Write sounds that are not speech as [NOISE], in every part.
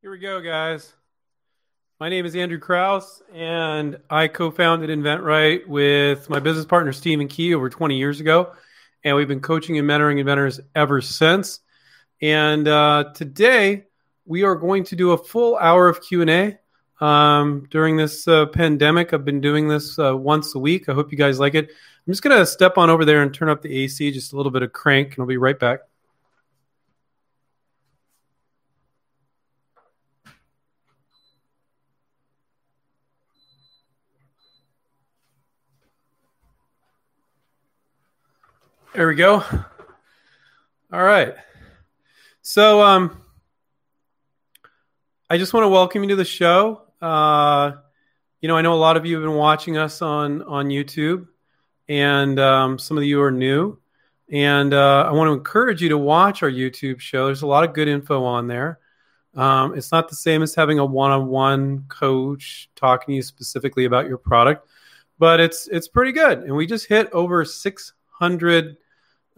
Here we go, guys. My name is Andrew Krauss, and I co founded InventRight with my business partner, Stephen Key, over 20 years ago. And we've been coaching and mentoring inventors ever since. And uh, today, we are going to do a full hour of Q&A. Um, during this uh, pandemic, I've been doing this uh, once a week. I hope you guys like it. I'm just going to step on over there and turn up the AC, just a little bit of crank, and I'll be right back. There we go. All right. So, um, I just want to welcome you to the show. Uh, you know, I know a lot of you have been watching us on on YouTube, and um, some of you are new. And uh, I want to encourage you to watch our YouTube show. There's a lot of good info on there. Um, it's not the same as having a one-on-one coach talking to you specifically about your product, but it's it's pretty good. And we just hit over 600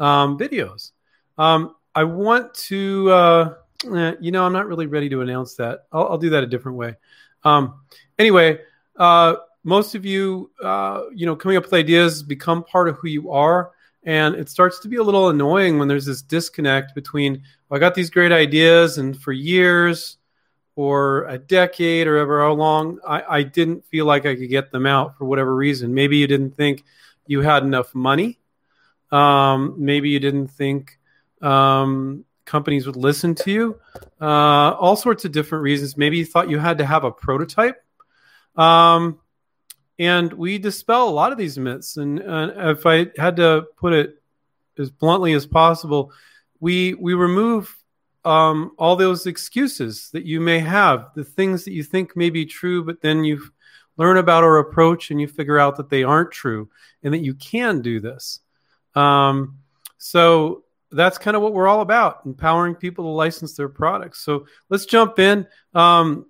um, videos. Um, I want to, uh, eh, you know, I'm not really ready to announce that. I'll, I'll do that a different way. Um, anyway, uh, most of you, uh, you know, coming up with ideas become part of who you are. And it starts to be a little annoying when there's this disconnect between, well, I got these great ideas, and for years or a decade or ever how long, I, I didn't feel like I could get them out for whatever reason. Maybe you didn't think you had enough money um, maybe you didn't think um, companies would listen to you. Uh, all sorts of different reasons. Maybe you thought you had to have a prototype. Um, and we dispel a lot of these myths. And, uh, if I had to put it as bluntly as possible, we we remove um, all those excuses that you may have, the things that you think may be true, but then you learn about our approach and you figure out that they aren't true and that you can do this. Um, so that's kind of what we're all about empowering people to license their products. So let's jump in. Um,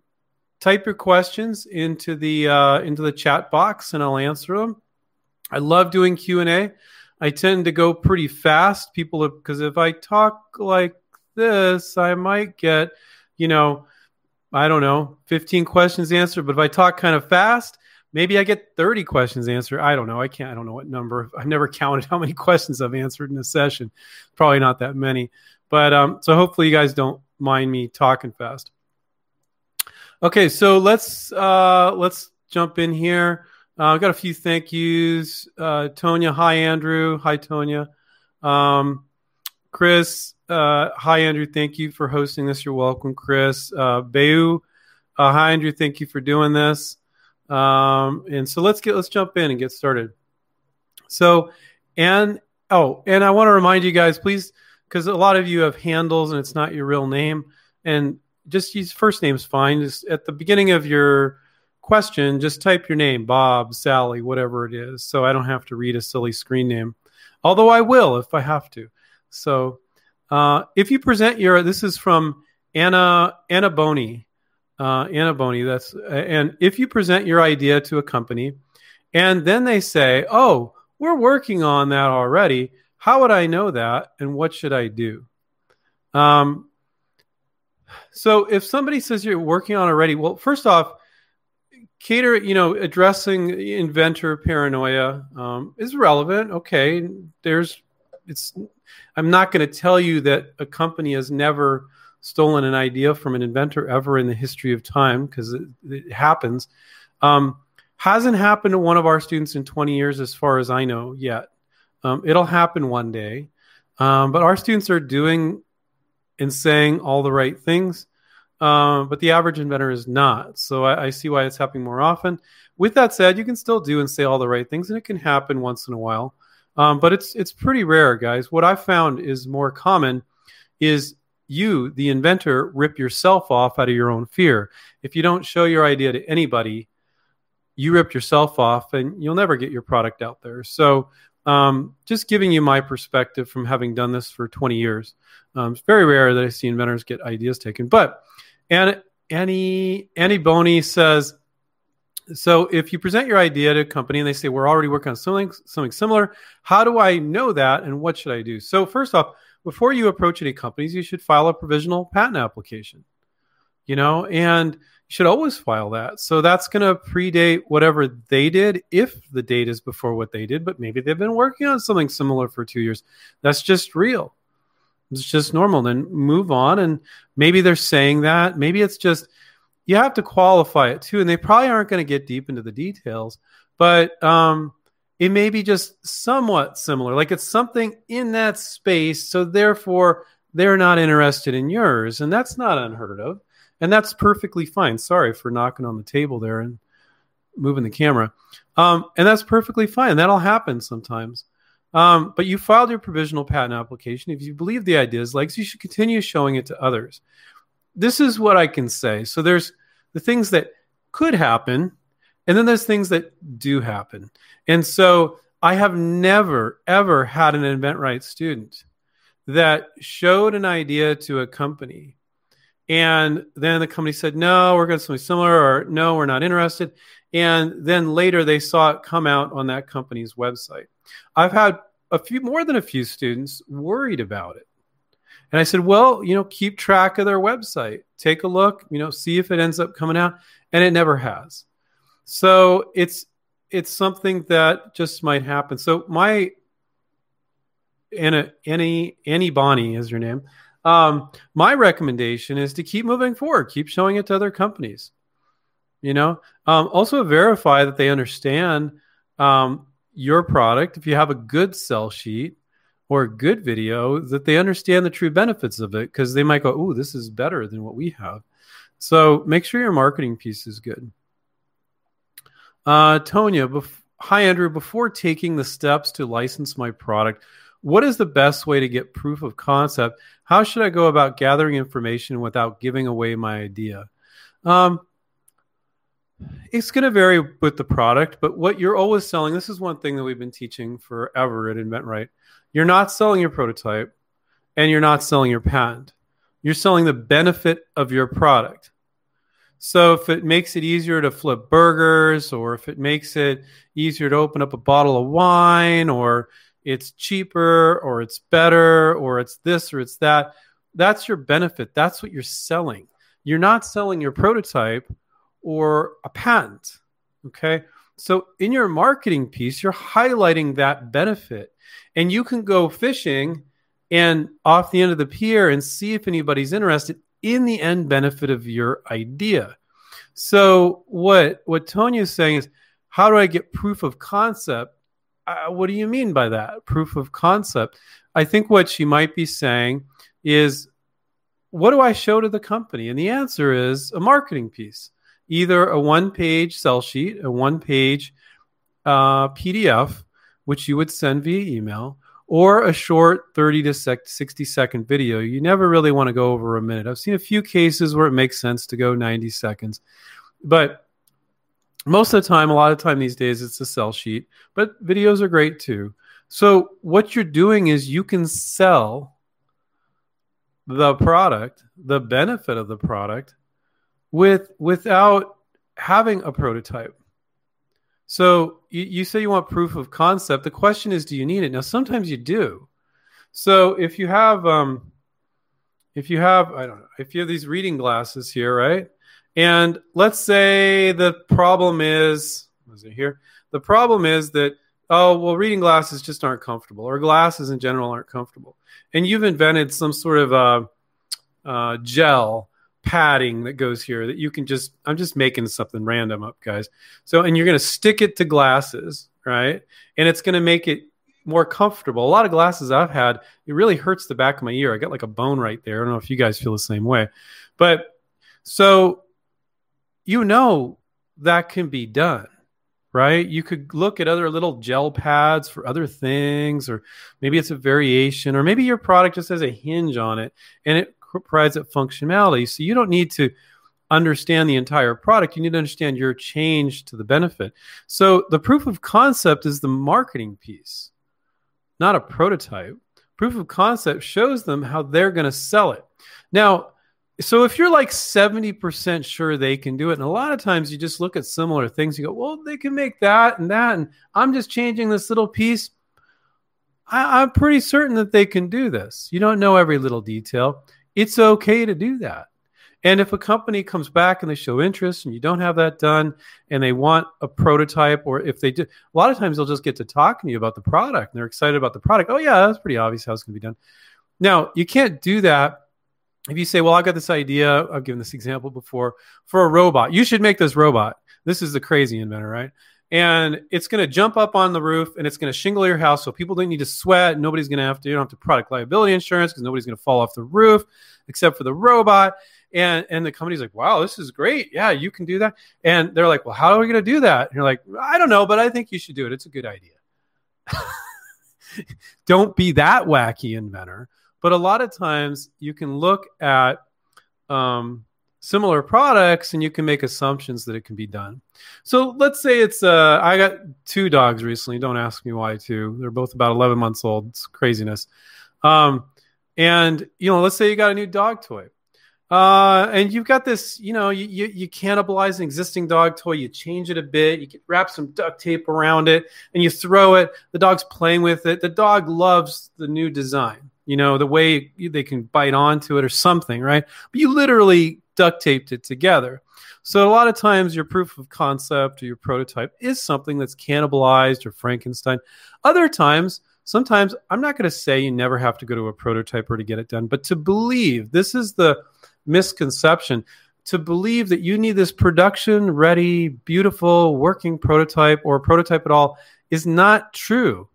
type your questions into the uh, into the chat box and I'll answer them. I love doing Q and A. I tend to go pretty fast. People, because if I talk like this, I might get, you know, I don't know, 15 questions answered. But if I talk kind of fast, maybe I get 30 questions answered. I don't know. I can't, I don't know what number. I've never [LAUGHS] counted how many questions I've answered in a session. Probably not that many. But um, so hopefully you guys don't mind me talking fast. Okay, so let's uh, let's jump in here. Uh, I've got a few thank yous. Uh, Tonya, hi Andrew, hi Tonya. Um, Chris, uh, hi Andrew, thank you for hosting this. You're welcome, Chris. Uh, Beu, uh, hi Andrew, thank you for doing this. Um, and so let's get let's jump in and get started. So, and oh, and I want to remind you guys, please, because a lot of you have handles and it's not your real name, and just use first name's fine. Just at the beginning of your question, just type your name, Bob, Sally, whatever it is, so I don't have to read a silly screen name. Although I will if I have to. So, uh, if you present your, this is from Anna Anna Boney uh, Anna Boney. That's and if you present your idea to a company, and then they say, "Oh, we're working on that already," how would I know that, and what should I do? Um, so if somebody says you're working on already, well, first off, cater, you know, addressing inventor paranoia um, is relevant. Okay, there's, it's. I'm not going to tell you that a company has never stolen an idea from an inventor ever in the history of time because it, it, happens. Um, hasn't happened to one of our students in 20 years, as far as I know, yet. Um, it'll happen one day. Um, but our students are doing and saying all the right things, uh, but the average inventor is not. So I, I see why it's happening more often. With that said, you can still do and say all the right things, and it can happen once in a while. Um, but it's it's pretty rare, guys. What I found is more common is you, the inventor, rip yourself off out of your own fear. If you don't show your idea to anybody, you rip yourself off and you'll never get your product out there. So, um, just giving you my perspective from having done this for 20 years. Um, it's very rare that I see inventors get ideas taken. But Annie, Annie, Annie Boney says, so if you present your idea to a company and they say we're already working on something something similar, how do I know that and what should I do? So first off, before you approach any companies, you should file a provisional patent application. you know, and you should always file that. So that's going to predate whatever they did if the date is before what they did, but maybe they've been working on something similar for two years. That's just real. It's just normal. Then move on. And maybe they're saying that. Maybe it's just, you have to qualify it too. And they probably aren't going to get deep into the details, but um, it may be just somewhat similar. Like it's something in that space. So therefore, they're not interested in yours. And that's not unheard of. And that's perfectly fine. Sorry for knocking on the table there and moving the camera. Um, and that's perfectly fine. That'll happen sometimes. Um, but you filed your provisional patent application. If you believe the idea is legs, you should continue showing it to others. This is what I can say. So there's the things that could happen, and then there's things that do happen. And so I have never, ever had an InventRight student that showed an idea to a company. And then the company said, no, we're going to something similar, or no, we're not interested. And then later they saw it come out on that company's website. I've had a few more than a few students worried about it. And I said, well, you know, keep track of their website, take a look, you know, see if it ends up coming out. And it never has. So it's it's something that just might happen. So my Anna Annie Annie Bonnie is your name. Um, my recommendation is to keep moving forward, keep showing it to other companies. You know, um, also verify that they understand um, your product. If you have a good sell sheet or a good video, that they understand the true benefits of it because they might go, "Oh, this is better than what we have." So make sure your marketing piece is good. Uh, Tonya, bef- hi Andrew. Before taking the steps to license my product, what is the best way to get proof of concept? How should I go about gathering information without giving away my idea? Um, it's going to vary with the product, but what you're always selling, this is one thing that we've been teaching forever at InventRight. You're not selling your prototype and you're not selling your patent. You're selling the benefit of your product. So if it makes it easier to flip burgers or if it makes it easier to open up a bottle of wine or it's cheaper or it's better or it's this or it's that, that's your benefit. That's what you're selling. You're not selling your prototype or a patent. Okay. So in your marketing piece, you're highlighting that benefit. And you can go fishing and off the end of the pier and see if anybody's interested in the end benefit of your idea. So what what Tonya is saying is, how do I get proof of concept? Uh, what do you mean by that? Proof of concept. I think what she might be saying is, what do I show to the company? And the answer is a marketing piece either a one page sell sheet, a one page uh, PDF, which you would send via email, or a short 30 to 60 second video. You never really want to go over a minute. I've seen a few cases where it makes sense to go 90 seconds, but most of the time, a lot of time these days, it's a sell sheet, but videos are great too. So, what you're doing is you can sell the product, the benefit of the product, with without having a prototype. So you, you say you want proof of concept. The question is, do you need it? Now, sometimes you do. So if you have, um, if you have, I don't know, if you have these reading glasses here, right? And let's say the problem is, was it here? The problem is that oh well, reading glasses just aren't comfortable, or glasses in general aren't comfortable, and you've invented some sort of uh, uh, gel padding that goes here that you can just I'm just making something random up guys. So and you're going to stick it to glasses, right? And it's going to make it more comfortable. A lot of glasses I've had, it really hurts the back of my ear. I got like a bone right there. I don't know if you guys feel the same way. But so you know that can be done, right? You could look at other little gel pads for other things, or maybe it's a variation, or maybe your product just has a hinge on it and it provides it functionality. So you don't need to understand the entire product. You need to understand your change to the benefit. So the proof of concept is the marketing piece, not a prototype. Proof of concept shows them how they're going to sell it. Now, so if you're like 70% sure they can do it, and a lot of times you just look at similar things, you go, well, they can make that and that, and I'm just changing this little piece. I, am pretty certain that they can do this. You don't know every little detail it's okay to do that. And if a company comes back and they show interest and you don't have that done and they want a prototype, or if they do, a lot of times they'll just get to talking to you about the product and they're excited about the product. Oh, yeah, that's pretty obvious how it's going to be done. Now, you can't do that if you say, well, I've got this idea, I've given this example before for a robot. You should make this robot. This is the crazy inventor, right? And it's going to jump up on the roof and it's going to shingle your house so people don't need to sweat. Nobody's going to have to, you don't have to product liability insurance because nobody's going to fall off the roof except for the robot. And, and the company's like, wow, this is great. Yeah, you can do that. And they're like, well, how are we going to do that? And you're like, I don't know, but I think you should do it. It's a good idea. [LAUGHS] don't be that wacky inventor but a lot of times you can look at um, similar products and you can make assumptions that it can be done. So let's say it's uh, I got two dogs recently. Don't ask me why two. They're both about 11 months old. It's craziness. Um, and you know, let's say you got a new dog toy. Uh, and you've got this, you know, you, you, you, cannibalize an existing dog toy, you change it a bit, you wrap some duct tape around it, and you throw it. The dog's playing with it. The dog loves the new design you know, the way they can bite onto it or something, right? But you literally duct taped it together. So a lot of times your proof of concept or your prototype is something that's cannibalized or Frankenstein. Other times, sometimes I'm not going to say you never have to go to a prototyper to get it done, but to believe this is the misconception to believe that you need this production ready, beautiful, working prototype or prototype at all is not true.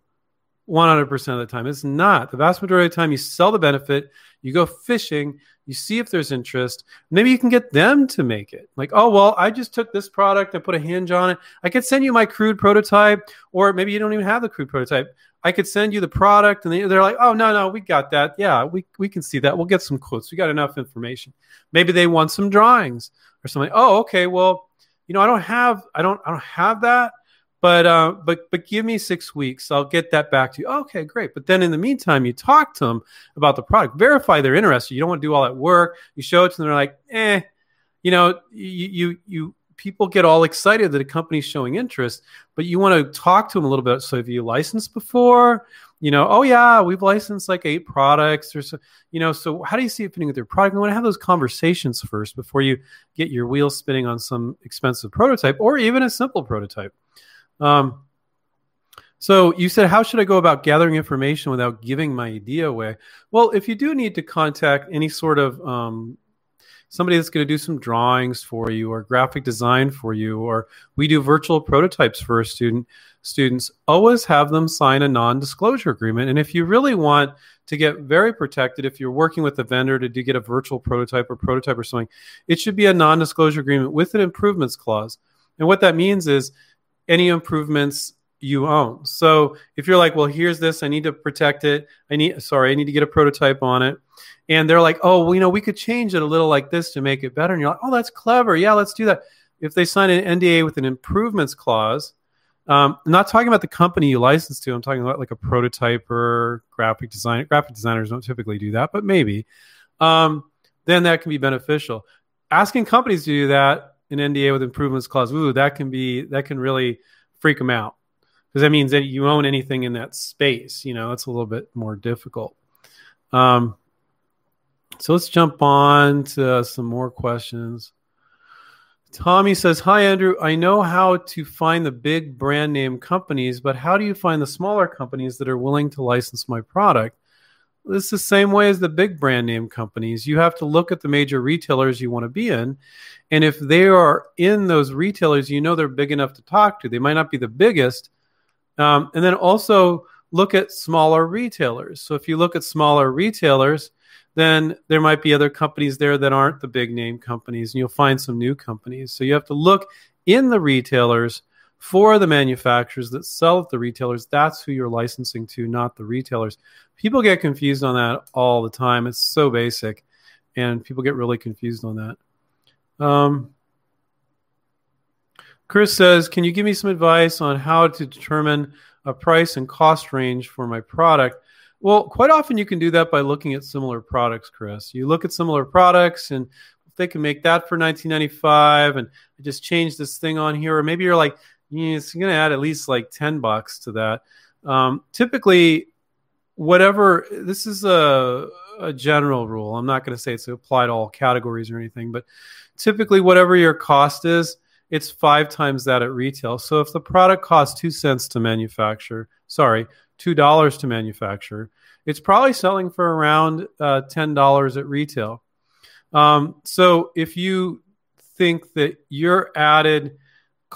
100% of the time. It's not. The vast majority of the time, you sell the benefit, you go fishing, you see if there's interest. Maybe you can get them to make it. Like, oh, well, I just took this product, I put a hinge on it. I could send you my crude prototype, or maybe you don't even have the crude prototype. I could send you the product, and they're like, oh, no, no, we got that. Yeah, we, we can see that. We'll get some quotes. We got enough information. Maybe they want some drawings or something. Oh, okay. Well, you know, I don't have, I don't, I don't have that but uh, but but give me six weeks. I'll get that back to you. Okay, great. But then in the meantime, you talk to them about the product, verify they're interested. You don't want to do all that work. You show it to them. They're like, eh, you know, you you you people get all excited that a company's showing interest, but you want to talk to them a little bit. So have you licensed before? You know, oh yeah, we've licensed like eight products or so. You know, so how do you see it fitting with your product? You want to have those conversations first before you get your wheels spinning on some expensive prototype or even a simple prototype. Um, so you said, how should I go about gathering information without giving my idea away? Well, if you do need to contact any sort of um, somebody that's going to do some drawings for you or graphic design for you, or we do virtual prototypes for student, students always have them sign a non-disclosure agreement. And if you really want to get very protected, if you're working with a vendor to do get a virtual prototype or prototype or something, it should be a non-disclosure agreement with an improvements clause. And what that means is any improvements you own. So if you're like, well, here's this, I need to protect it. I need, sorry, I need to get a prototype on it. And they're like, oh, well, you know, we could change it a little like this to make it better. And you're like, oh, that's clever. Yeah, let's do that. If they sign an NDA with an improvements clause, um, I'm not talking about the company you license to. I'm talking about like a prototype or graphic designer. Graphic designers don't typically do that, but maybe. Um, then that can be beneficial. Asking companies to do that an NDA with improvements clause, ooh, that can be that can really freak them out because that means that you own anything in that space. You know, it's a little bit more difficult. Um, so let's jump on to some more questions. Tommy says, Hi, Andrew. I know how to find the big brand name companies, but how do you find the smaller companies that are willing to license my product? It's the same way as the big brand name companies. You have to look at the major retailers you want to be in. And if they are in those retailers, you know they're big enough to talk to. They might not be the biggest. Um, and then also look at smaller retailers. So if you look at smaller retailers, then there might be other companies there that aren't the big name companies, and you'll find some new companies. So you have to look in the retailers for the manufacturers that sell at the retailers. That's who you're licensing to, not the retailers. People get confused on that all the time. It's so basic, and people get really confused on that. Um, Chris says, Can you give me some advice on how to determine a price and cost range for my product? Well, quite often you can do that by looking at similar products, Chris. You look at similar products and they can make that for 1995 and I just change this thing on here or maybe you're like it's going to add at least like 10 bucks to that. Um, typically, whatever this is a, a general rule. I'm not going to say it's applied to all categories or anything, but typically whatever your cost is, it's five times that at retail. So if the product costs two cents to manufacture, sorry, two dollars to manufacture, it's probably selling for around uh, ten dollars at retail. Um, so if you think that your added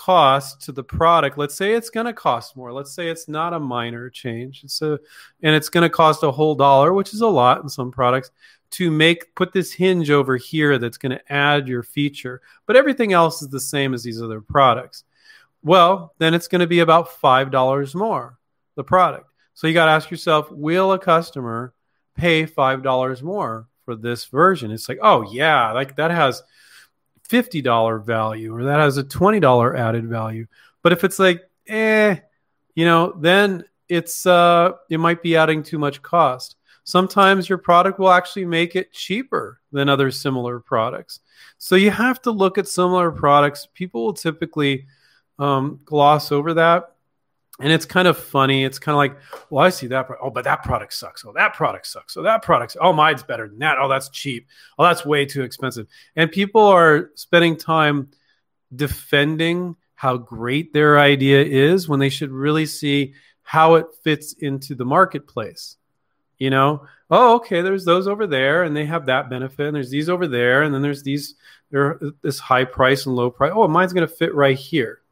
cost to the product, let's say it's going to cost more. Let's say it's not a minor change. It's a, and it's going to cost a whole dollar, which is a lot in some products to make put this hinge over here that's going to add your feature, but everything else is the same as these other products. Well, then it's going to be about five dollars more the product. So you got to ask yourself, will a customer pay five dollars more for this version? It's like, oh yeah, like that has fifty dollar value or that has a twenty dollar added value. But if it's like, eh, you know, then it's uh, it might be adding too much cost sometimes your product will actually make it cheaper than other similar products. So you have to look at similar products. People will typically um, gloss over that. And it's kind of funny. It's kind of like, well, I see that. Oh, but that product sucks. Oh, that product sucks. Oh, that product. Oh, mine's better than that. Oh, that's cheap. Oh, that's way too expensive. And people are spending time defending how great their idea is when they should really see how it fits into the marketplace you know oh okay there's those over there and they have that benefit and there's these over there and then there's these there this high price and low price oh mine's going to fit right here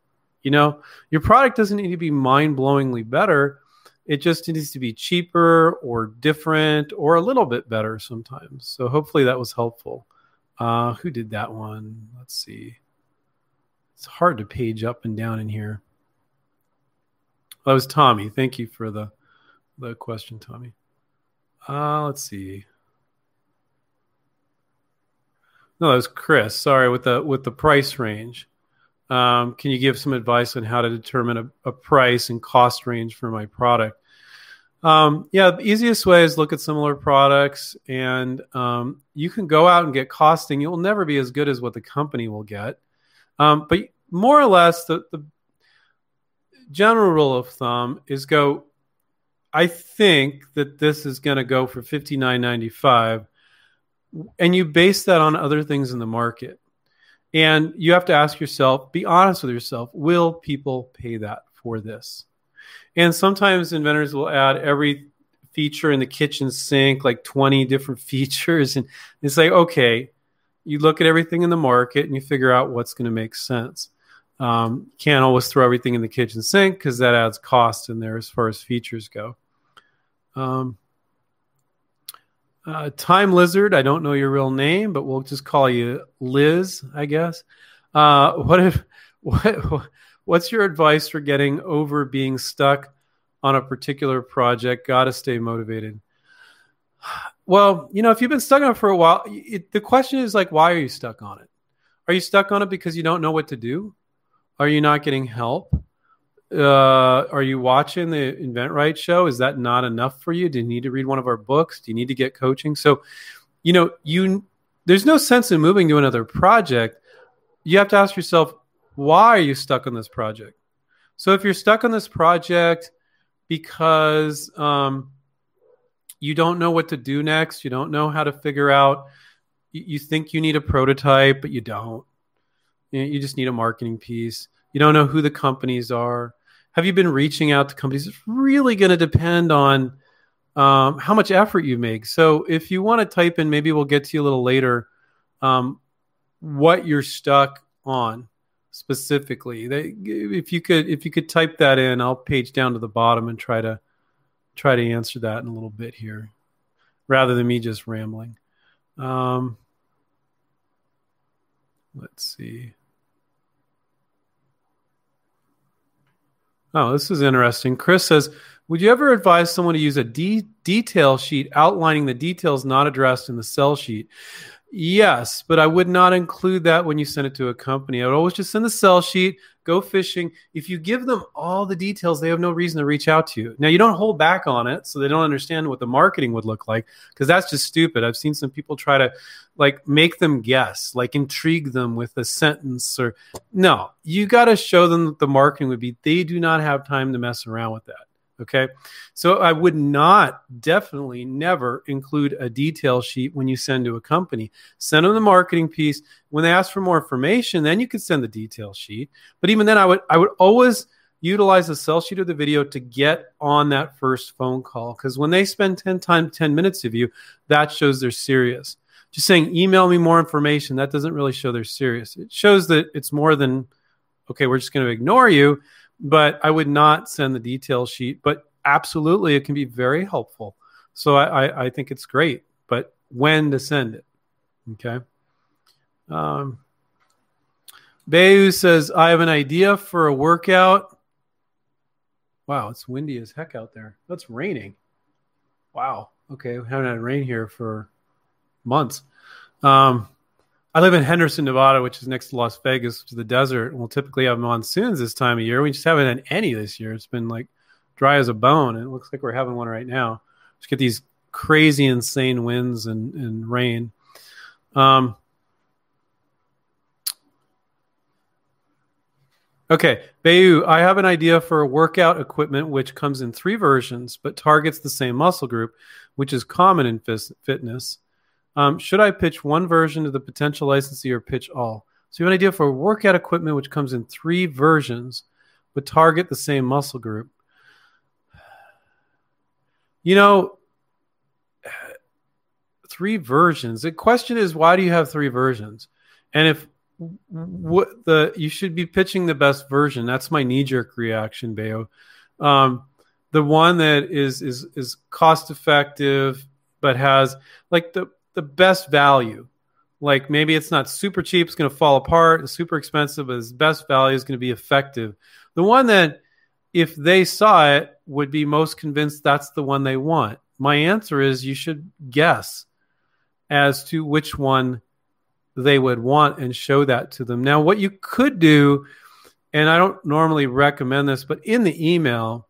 you know your product doesn't need to be mind-blowingly better. It just needs to be cheaper or different or a little bit better sometimes. So hopefully that was helpful. Uh, who did that one? Let's see. It's hard to page up and down in here. That was tommy. Thank you for the the question tommy. Uh, let's see. No, that was Chris. Sorry, with the with the price range. Um, can you give some advice on how to determine a, a price and cost range for my product? Um, yeah, the easiest way is look at similar products, and um, you can go out and get costing. You'll never be as good as what the company will get, um, but more or less, the, the general rule of thumb is go I think that this is going to go for fifty nine ninety five, and you base that on other things in the market, and you have to ask yourself, be honest with yourself, will people pay that for this? And sometimes inventors will add every feature in the kitchen sink, like twenty different [LAUGHS] features, and it's like okay, you look at everything in the market and you figure out what's going to make sense. Um, can't always throw everything in the kitchen sink because that adds cost in there as far as features go. Um, uh, Time Lizard, I don't know your real name, but we'll just call you Liz, I guess. Uh, what if [LAUGHS] what what's your advice for getting over being stuck on a particular project? Got to stay motivated. [SIGHS] Well, you know, if you've been stuck on it for a while, it, the question is like, why are you stuck on it? Are you stuck on it because you don't know what to do? Are you not getting help? Uh, are you watching the InventRight show? Is that not enough for you? Do you need to read one of our books? Do you need to get coaching? So, you know, you there's no sense in moving to another project. You have to ask yourself, why are you stuck on this project? So, if you're stuck on this project because um, you don't know what to do next, you don't know how to figure out, you, think you need a prototype, but you don't. You just need a marketing piece. You don't know who the companies are have you been reaching out to companies? It's really going to depend on um, how much effort you make. So if you want to type in, maybe we'll get to you a little later, um, what you're stuck on specifically. They, if you could, if you could type that in, I'll page down to the bottom and try to try to answer that in a little bit here, rather than me just rambling. Um, let's see. Oh, this is interesting. Chris says, Would you ever advise someone to use a de- detail sheet outlining the details not addressed in the sell sheet? Yes, but I would not include that when you send it to a company. I would always just send the sell sheet, go fishing. If you give them all the details, they have no reason to reach out to you. Now, you don't hold back on it, so they don't understand what the marketing would look like, because that's just stupid. I've seen some people try to like make them guess, like intrigue them with a sentence or no, you got to show them that the marketing would be, they do not have time to mess around with that. Okay. So I would not definitely never include a detail sheet when you send to a company. Send them the marketing piece. When they ask for more information, then you can send the detail sheet. But even then I would I would always utilize the sell sheet of the video to get on that first phone call. Because when they spend 10 times 10 minutes of you, that shows they're serious. Just saying email me more information, that doesn't really show they're serious. It shows that it's more than okay, we're just going to ignore you but I would not send the detail sheet. But absolutely, it can be very helpful. So I, I, I think it's great, but when to send it? Okay. Um, Bayu says, I have an idea for a workout. Wow, it's windy as heck out there. That's raining. Wow. Okay, we haven't had rain here for months. Um, I live in Henderson, Nevada, which is next to Las Vegas, which is the desert. And we'll typically have monsoons this time of year. We just haven't had any this year. It's been like dry as a bone, and it looks like we're having one right now. Just get these crazy, insane winds and, and rain. Um, okay, Bayu, I have an idea for a workout equipment which comes in three versions but targets the same muscle group, which is common in fitness. Um, should I pitch one version to the potential licensee or pitch all? So you have an idea for workout equipment which comes in three versions but target the same muscle group. You know, three versions. The question is, why do you have three versions? And if what the you should be pitching the best version. That's my knee jerk reaction, Bayo. Um, the one that is is is cost effective but has like the the best value. Like maybe it's not super cheap, it's going to fall apart, it's super expensive, but its best value is going to be effective. The one that, if they saw it, would be most convinced that's the one they want. My answer is you should guess as to which one they would want and show that to them. Now, what you could do, and I don't normally recommend this, but in the email,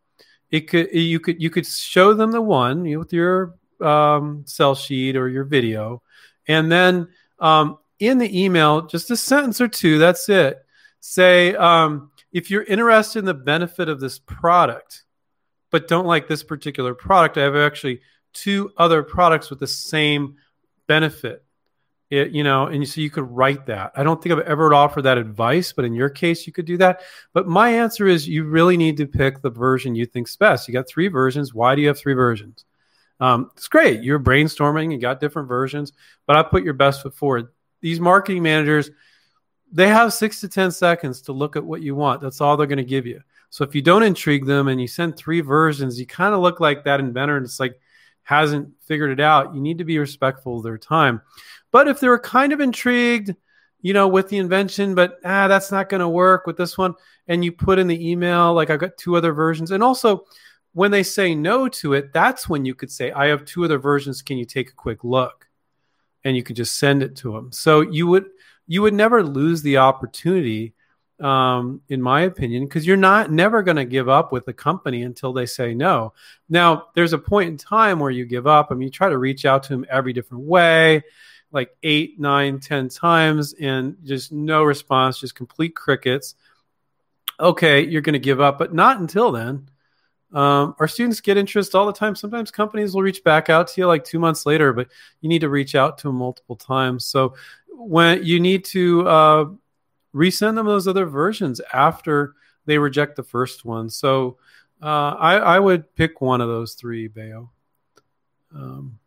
it could you could you could show them the one with your um, sell sheet or your video, and then um, in the email, just a sentence or two. That's it. Say um, if you're interested in the benefit of this product, but don't like this particular product. I have actually two other products with the same benefit. It, you know, and so you could write that. I don't think I've ever offered that advice, but in your case, you could do that. But my answer is you really need to pick the version you think's best. You got three versions. Why do you have three versions? Um, it's great. You're brainstorming, you got different versions, but I put your best foot forward. These marketing managers, they have six to 10 seconds to look at what you want. That's all they're going to give you. So if you don't intrigue them and you send three versions, you kind of look like that inventor and it's like hasn't figured it out. You need to be respectful of their time. But if they're kind of intrigued, you know, with the invention, but ah, that's not going to work with this one, and you put in the email, like I've got two other versions, and also when they say no to it, that's when you could say, I have two other versions. Can you take a quick look? And you could just send it to them. So you would you would never lose the opportunity, um, in my opinion, because you're not never going to give up with the company until they say no. Now, there's a point in time where you give up. I mean, you try to reach out to them every different way, like eight, nine, ten times, and just no response, just complete crickets. Okay, you're going to give up, but not until then um, our students get interest all the time. Sometimes companies will reach back out to you like two months later, but you need to reach out to them multiple times. So when you need to uh, resend them those other versions after they reject the first one. So uh, I, I, would pick one of those three, Bayo. Um,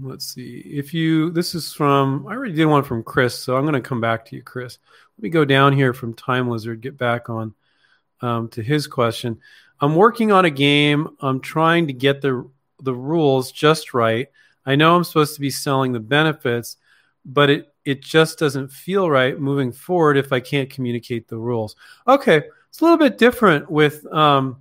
let's see. If you this is from i already did one from chris so i'm going to come back to you chris. Let me go down here from time lizard get back on um, to his question. I'm working on a game. I'm trying to get the the rules just right. I know i'm supposed to be selling the benefits but it it just doesn't feel right moving forward if i can't communicate the rules. Okay it's a little bit different with um,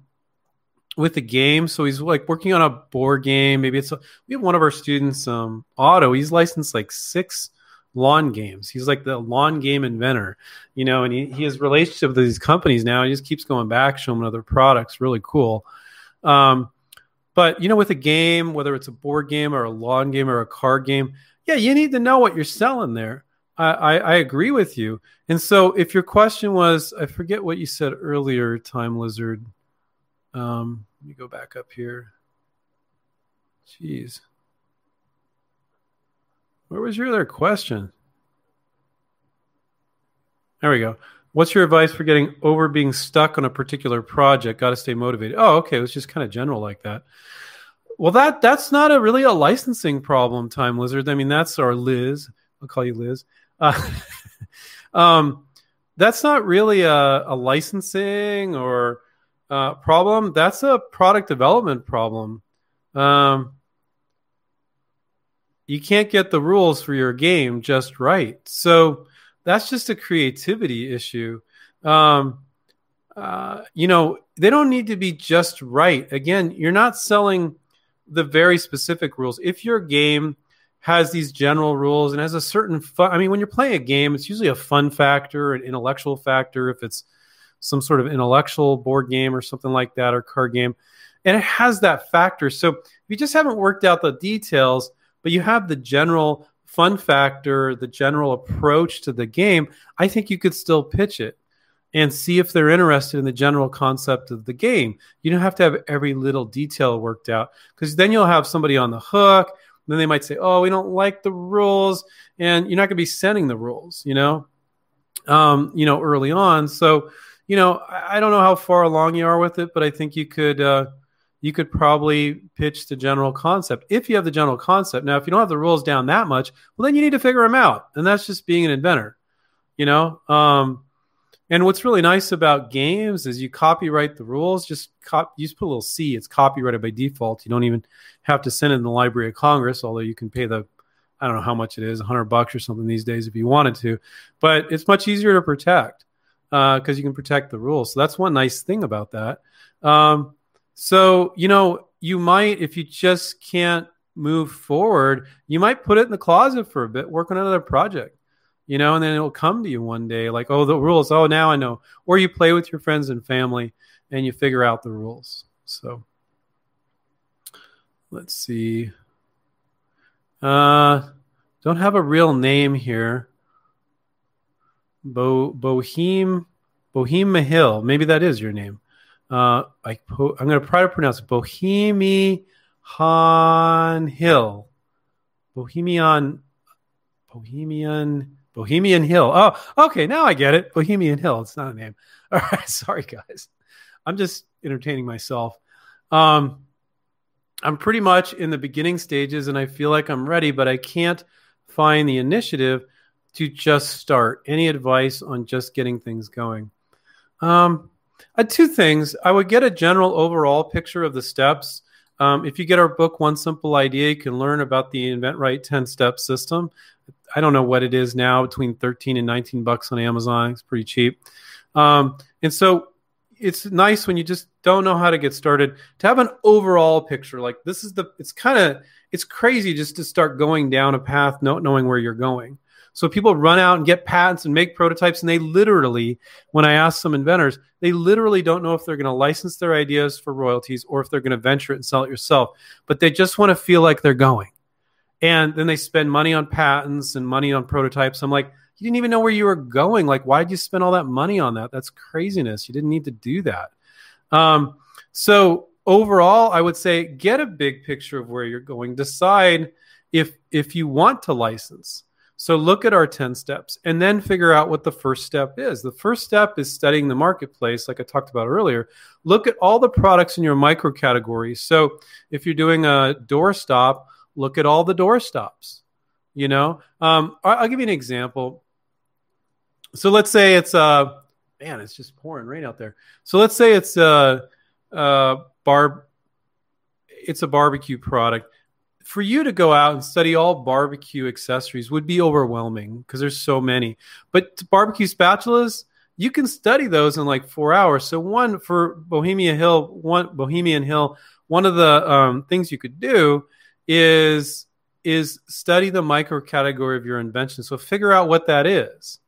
with the game. So he's like working on a board game. Maybe it's a, we have one of our students, um, Otto. He's licensed like six lawn games. He's like the lawn game inventor, you know, and he, he has relationship with these companies now. He just keeps going back, showing other products. Really cool. Um, but you know, with a game, whether it's a board game or a lawn game or a card game, yeah, you need to know what you're selling there. I, I, I agree with you. And so, if your question was, I forget what you said earlier, Time Lizard. Um, let me go back up here. Jeez. Where was your other question? There we go. What's your advice for getting over being stuck on a particular project? Got to stay motivated. Oh, okay. It was just kind of general like that. Well, that that's not a really a licensing problem, Time Lizard. I mean, that's our Liz. I'll call you Liz. Uh, [LAUGHS] um, that's not really a, a licensing or uh, problem. That's a product development problem. Um, you can't get the rules for your game just right. So that's just a creativity issue. Um, uh, you know, they don't need to be just right. Again, you're not selling the very specific rules. If your game has these general rules and has a certain fun, I mean, when you're playing a game, it's usually a fun factor, an intellectual factor. If it's some sort of intellectual board game or something like that, or card game, and it has that factor. So if you just haven't worked out the details, but you have the general fun factor, the general approach to the game, I think you could still pitch it and see if they're interested in the general concept of the game. You don't have to have every little detail worked out because then you'll have somebody on the hook. Then they might say, "Oh, we don't like the rules," and you're not going to be sending the rules, you know, um, you know, early on. So, you know, I, don't know how far along you are with it, but I think you could uh, you could probably pitch the general concept if you have the general concept. Now, if you don't have the rules down that much, well, then you need to figure them out, and that's just being an inventor, you know. Um, and what's really nice about games is you copyright the rules. Just cop, you just put a little C. It's copyrighted by default. You don't even have to send it in the Library of Congress, although you can pay the I don't know how much it is, 100 bucks or something these days if you wanted to. But it's much easier to protect because uh, you can protect the rules. So that's one nice thing about that. Um, so you know, you might if you just can't move forward, you might put it in the closet for a bit, work on another project you know, and then it'll come to you one day like, oh, the rules. Oh, now I know. Or you play with your friends and family and you figure out the rules. So let's see. Uh, don't have a real name here. Bo Bohem Bohem Hill. Maybe that is your name. Uh, I I'm going to try to pronounce it. Bohemian Hill. Bohemian Bohemian Bohemian Hill. Oh, okay. Now I get it. Bohemian Hill. It's not a name. [LAUGHS] All right. Sorry, guys. I'm just entertaining myself. Um, I'm pretty much in the beginning stages and I feel like I'm ready, but I can't find the initiative to just start. Any advice on just getting things going? Um, uh, two things. I would get a general overall picture of the steps. Um, if you get our book, One Simple Idea, you can learn about the InventRight 10 step system. I don't know what it is now, between 13 and 19 bucks on Amazon. It's pretty cheap. Um, and so it's nice when you just don't know how to get started to have an overall picture. Like this is the, it's kind of, it's crazy just to start going down a path, not knowing where you're going. So people run out and get patents and make prototypes, and they literally, when I ask some inventors, they literally don't know if they're going to license their ideas for royalties or if they're going to venture it and sell it yourself. But they just want to feel like they're going and then they spend money on patents and money on prototypes. I'm like, you didn't even know where you were going. Like, why did you spend all that money on that? That's craziness. You didn't need to do that. Um, so overall, I would say get a big picture of where you're going. Decide if if you want to license. So look at our 10 steps and then figure out what the first step is. The first step is studying the marketplace, like I talked about earlier. Look at all the products in your micro categories. So if you're doing a doorstop, look at all the door stops. You know, um, I'll give you an example. So let's say it's uh man, it's just pouring rain out there. So let's say it's a, a bar, it's a barbecue product. For you to go out and study all barbecue accessories would be overwhelming because there's so many. But barbecue spatulas, you can study those in like four hours. So one for Bohemian Hill, one Bohemian Hill, one of the um, things you could do is is study the micro category of your invention. So figure out what that is.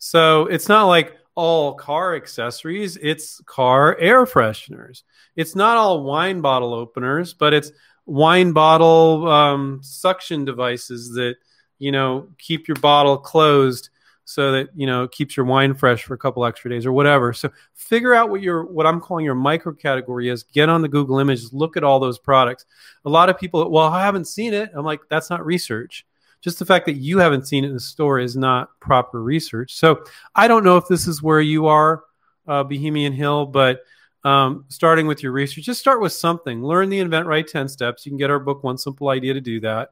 So it's not like all car accessories, it's car air fresheners. It's not all wine bottle openers, but it's wine bottle um, suction devices that you know, keep your bottle closed so that you know it keeps your wine fresh for a couple extra days or whatever. So figure out what your what I'm calling your micro category is. Get on the Google Images, look at all those products. A lot of people, well, I haven't seen it. I'm like, that's not research. Just the fact that you haven't seen it in the store is not proper research. So I don't know if this is where you are, uh, Bohemian Hill, but um, starting with your research, just start with something. Learn the InventRight 10 steps. You can get our book, One Simple Idea to Do That.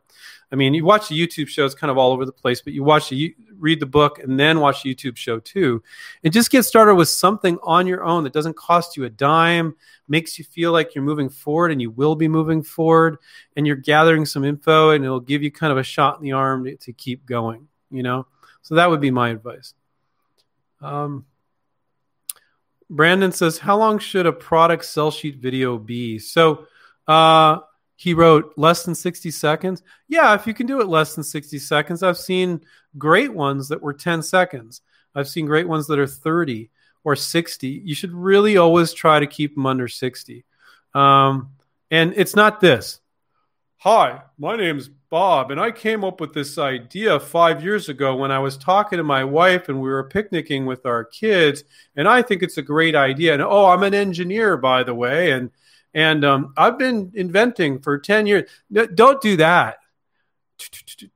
I mean, you watch the YouTube show, it's kind of all over the place, but you watch the, read the book and then watch the YouTube show too. And just get started with something on your own that doesn't cost you a dime, makes you feel like you're moving forward and you will be moving forward and you're gathering some info and it'll give you kind of a shot in the arm to, to keep going, you know? So that would be my advice. Um, Brandon says, How long should a product sell sheet video be? So, uh, he wrote less than 60 seconds. Yeah, if you can do it less than 60 seconds, I've seen great ones that were 10 seconds. I've seen great ones that are 30 or 60. You should really always try to keep them under 60. Um, and it's not this. Hi, my name's Bob, and I came up with this idea five years ago when I was talking to my wife and we were picnicking with our kids, and I think it's a great idea. And oh, I'm an engineer, by the way, and and um, I've been inventing for 10 years. No, don't do that.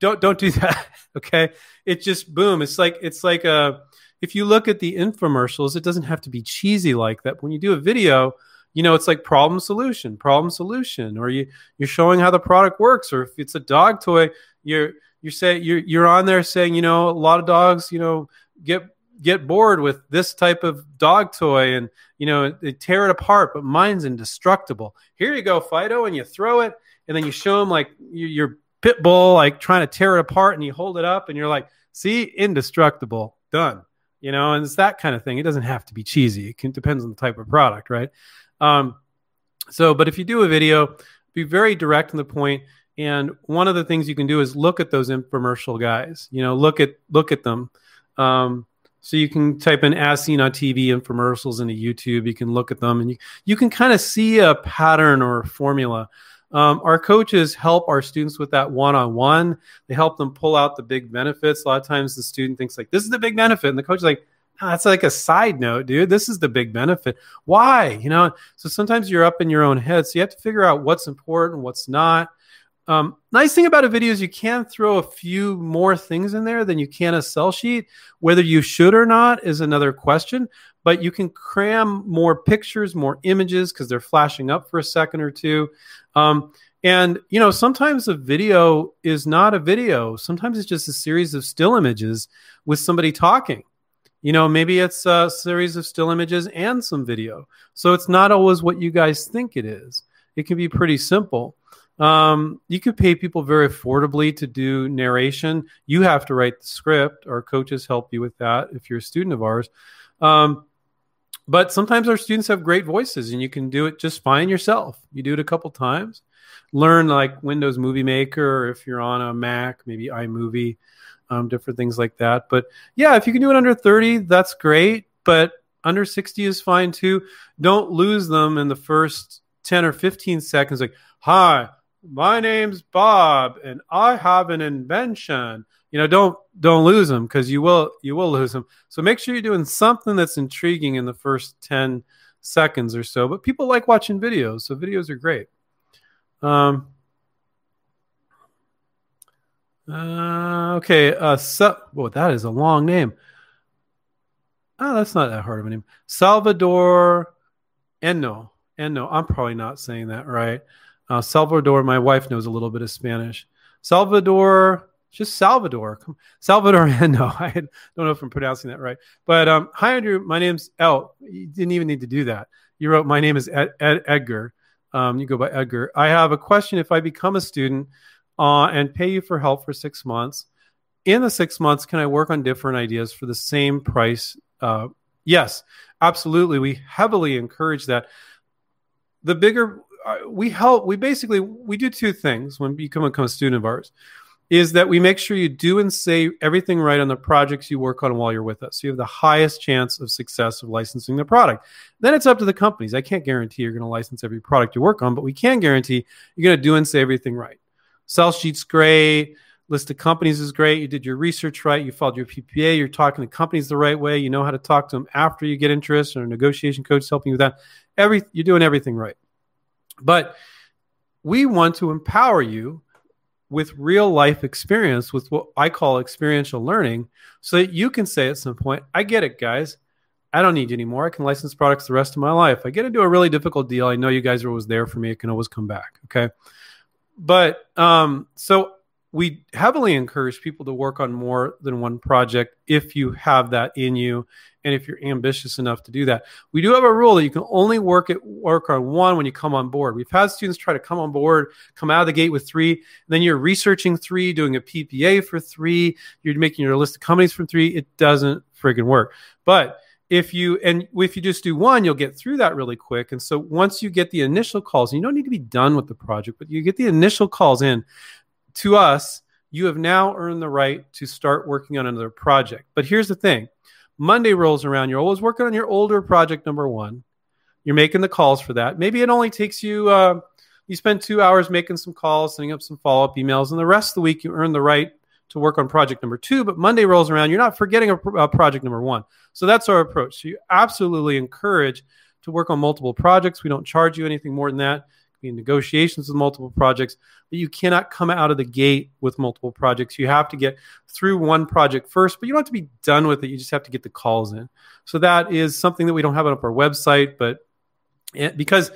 Don't don't do that. [LAUGHS] Okay. It just boom. It's like it's like a uh, if you look at the infomercials, it doesn't have to be cheesy like that. When you do a video, you know, it's like problem solution, problem solution, or you you're showing how the product works, or if it's a dog toy, you're you're saying you're you're on there saying, you know, a lot of dogs, you know, get get bored with this type of dog toy and you know they tear it apart but mine's indestructible. Here you go fido and you throw it and then you show them like your pit bull like trying to tear it apart and you hold it up and you're like see indestructible done. You know and it's that kind of thing. It doesn't have to be cheesy. It can depends on the type of product right um, so but if you do a video be very direct in the point. and one of the things you can do is look at those infomercial guys you know look at look at them um, so you can type in as seen on TV infomercials into YouTube. You can look at them and you, you can kind of see a pattern or a formula. Um, our coaches help our students with that one-on-one. They help them pull out the big benefits. A lot of times the student thinks like, this is the big benefit. And the coach is like, that's like a side note, dude. This is the big benefit. Why? You know, so sometimes you're up in your own head. So you have to figure out what's important, what's not. Um, nice thing about a video is you can throw a few more things in there than you can a sell sheet. Whether you should or not is another question, but you can cram more pictures, more images because they're flashing up for a second or two. Um, and you know, sometimes a video is not a video. Sometimes it's just a series of still images with somebody talking. You know, maybe it's a series of still images and some video. So it's not always what you guys think it is. It can be pretty simple. Um, you could pay people very affordably to do narration. You have to write the script. Our coaches help you with that if you're a student of ours. Um, but sometimes our students have great voices and you can do it just fine yourself. You do it a couple times. Learn like Windows Movie Maker, or if you're on a Mac, maybe iMovie, um, different things like that. But yeah, if you can do it under 30, that's great. But under 60 is fine too. Don't lose them in the first 10 or 15 seconds. Like, hi, my name's Bob and I have an invention. You know, don't don't lose them because you will you will lose them. So make sure you're doing something that's intriguing in the first 10 seconds or so. But people like watching videos, so videos are great. Um uh, okay, uh so, well, that is a long name. Oh, that's not that hard of a name. Salvador Eno. Eno. I'm probably not saying that right. Uh, Salvador, my wife knows a little bit of Spanish. Salvador, just Salvador. Salvador [LAUGHS] no, I don't know if I'm pronouncing that right. But um, hi, Andrew. My name's El. You didn't even need to do that. You wrote, My name is Ed, Ed, Edgar. Um, you go by Edgar. I have a question. If I become a student uh, and pay you for help for six months, in the six months, can I work on different ideas for the same price? Uh, yes, absolutely. We heavily encourage that. The bigger we help we basically we do two things when you become a student of ours is that we make sure you do and say everything right on the projects you work on while you're with us so you have the highest chance of success of licensing the product then it's up to the companies i can't guarantee you're going to license every product you work on but we can guarantee you're going to do and say everything right sell sheets great list of companies is great. You did your research right. You followed your PPA. You're talking to companies the right way. You know how to talk to them after you get interest, or a negotiation coach helping you with that. Every you're doing everything right. But we want to empower you with real life experience, with what I call experiential learning, so that you can say at some point, "I get it, guys. I don't need you anymore. I can license products the rest of my life. I get into a really difficult deal. I know you guys are always there for me. I can always come back. Okay. But um, so we heavily encourage people to work on more than one project if you have that in you and if you're ambitious enough to do that. We do have a rule that you can only work at work on one when you come on board. We've had students try to come on board, come out of the gate with three, then you're researching three, doing a PPA for three, you're making your list of companies from three. It doesn't friggin' work. But if you and if you just do one you'll get through that really quick. And so once you get the initial calls you don't need to be done with the project but you get the initial calls in to us you have now earned the right to start working on another project. But here's the thing. Monday rolls around. You're always working on your older project number one. You're making the calls for that. Maybe it only takes you uh, you spend two hours making some calls sending up some follow-up emails and the rest of the week you earn the right to work on project number two, but Monday rolls around, you're not forgetting a, a project number one. So that's our approach. So you absolutely encourage to work on multiple projects. We don't charge you anything more than that. In negotiations with multiple projects, but you cannot come out of the gate with multiple projects. You have to get through one project first, but you don't have to be done with it. You just have to get the calls in. So that is something that we don't have on our website, but eh, because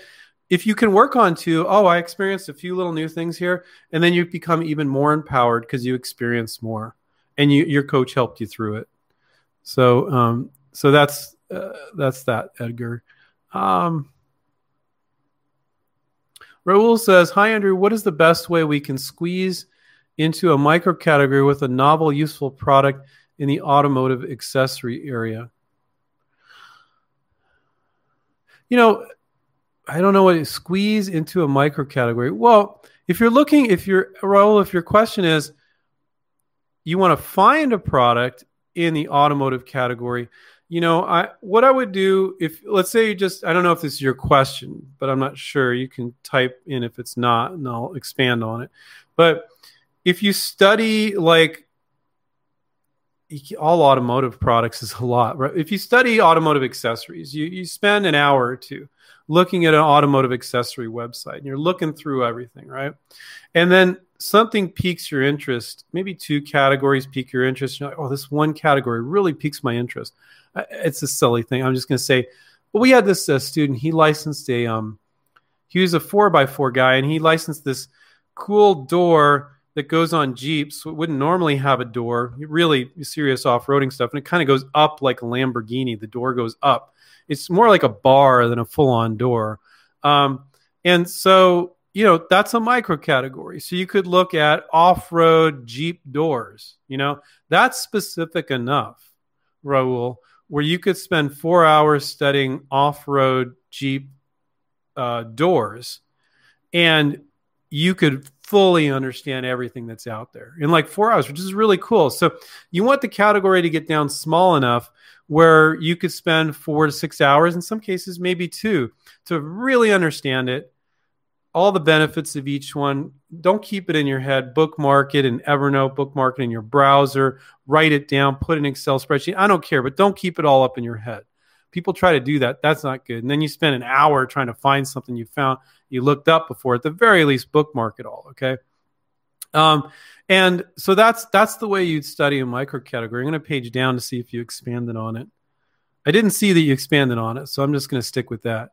if you can work on to, oh, I experienced a few little new things here, and then you become even more empowered because you experience more, and you, your coach helped you through it. So, um, so that's uh, that's that, Edgar. Um, Raul says, "Hi, Andrew. What is the best way we can squeeze into a micro category with a novel, useful product in the automotive accessory area?" You know, I don't know what squeeze into a micro category. Well, if you're looking, if you're Raul, if your question is you want to find a product in the automotive category, you know, I what I would do if let's say you just I don't know if this is your question, but I'm not sure. You can type in if it's not, and I'll expand on it. But if you study like all automotive products is a lot, right? If you study automotive accessories, you you spend an hour or two looking at an automotive accessory website and you're looking through everything, right? And then something piques your interest. Maybe two categories pique your interest. You're like, oh, this one category really piques my interest. It's a silly thing. I'm just going to say, well, we had this uh, student. He licensed a um, he was a four by four guy, and he licensed this cool door that goes on Jeeps. It wouldn't normally have a door. Really serious off roading stuff, and it kind of goes up like a Lamborghini. The door goes up it's more like a bar than a full on door. Um, and so, you know, that's a micro category. So you could look at off road Jeep doors, you know, that's specific enough, Raul, where you could spend four hours studying off road Jeep uh, doors and you could fully understand everything that's out there in like four hours, which is really cool. So you want the category to get down small enough where you could spend four to six hours, in some cases, maybe two, to really understand it, all the benefits of each one. Don't keep it in your head. Bookmark it in Evernote, bookmark it in your browser, write it down, put an Excel spreadsheet. I don't care, but don't keep it all up in your head. People try to do that. That's not good. And then you spend an hour trying to find something you found, you looked up before. At the very least, bookmark it all. Okay. Um, and so that's that's the way you'd study a micro category. I'm going to page down to see if you expanded on it. I didn't see that you expanded on it, so I'm just going to stick with that.